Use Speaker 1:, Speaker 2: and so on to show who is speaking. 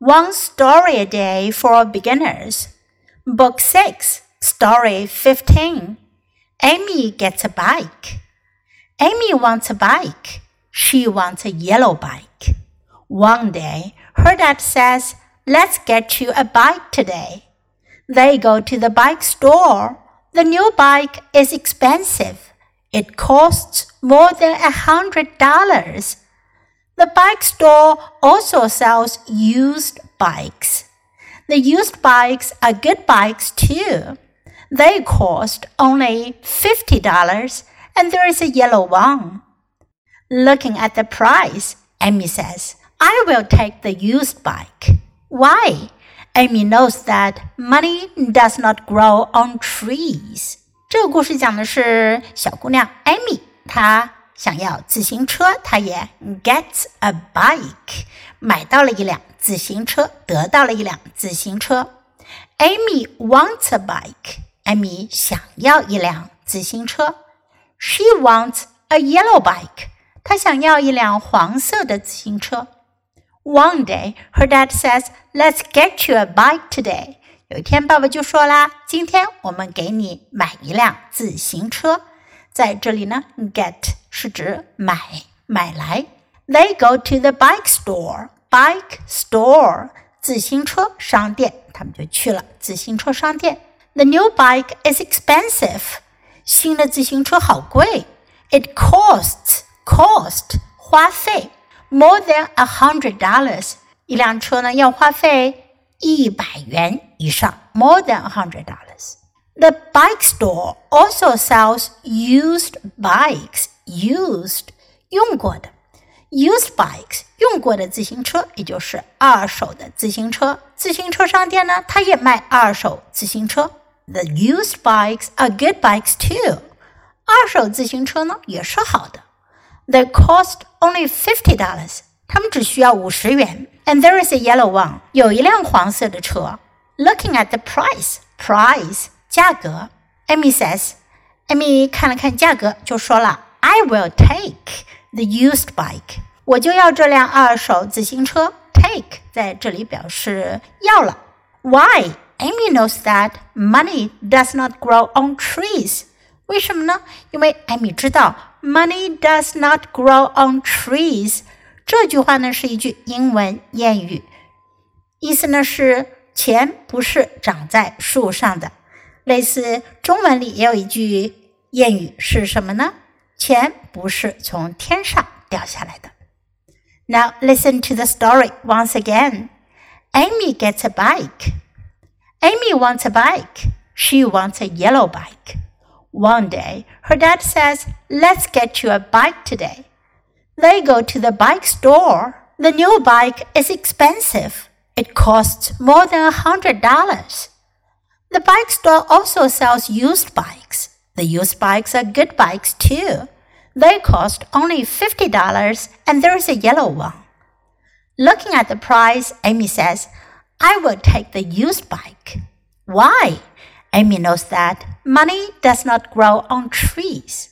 Speaker 1: One Story a Day for Beginners, Book 6, Story 15. Amy gets a bike. Amy wants a bike. She wants a yellow bike. One day, her dad says, Let's get you a bike today. They go to the bike store. The new bike is expensive. It costs more than a hundred dollars. The bike store also sells used bikes. The used bikes are good bikes too. They cost only $50 and there is a yellow one. Looking at the price, Amy says, I will take the used bike. Why? Amy knows that money does not grow on trees. 这个故事讲的是小姑娘 Amy，她 想要自行车，他也 gets a bike，买到了一辆自行车，得到了一辆自行车。Amy wants a bike，艾米想要一辆自行车。She wants a yellow bike，她想要一辆黄色的自行车。One day, her dad says, "Let's get you a bike today." 有一天，爸爸就说啦：“今天我们给你买一辆自行车。”在这里呢，get 是指买买来。They go to the bike store, bike store 自行车商店，他们就去了自行车商店。The new bike is expensive，新的自行车好贵。It costs cost 花费 more than a hundred dollars，一辆车呢要花费一百元以上，more than a hundred dollars。the bike store also sells used bikes. Used 用过的，used bikes 用过的自行车，也就是二手的自行车。自行车商店呢，它也卖二手自行车。The used bikes are good bikes too. 二手自行车呢也是好的。They cost only fifty dollars. 他们只需要五十元。And there is a yellow one. 有一辆黄色的车。Looking at the price, price 价格，Amy says。Amy 看了看价格，就说了，I will take the used bike，我就要这辆二手自行车。Take 在这里表示要了。Why? Amy knows that money does not grow on trees。为什么呢？因为艾米知道 money does not grow on trees。这句话呢是一句英文谚语，意思呢是钱不是长在树上的。类似中文里也有一句谚语是什么呢？钱不是从天上掉下来的。Now listen to the story once again. Amy gets a bike. Amy wants a bike. She wants a yellow bike. One day, her dad says, Let's get you a bike today. They go to the bike store. The new bike is expensive. It costs more than a hundred dollars. The bike store also sells used bikes. The used bikes are good bikes too. They cost only $50 and there's a yellow one. Looking at the price, Amy says, I will take the used bike. Why? Amy knows that money does not grow on trees.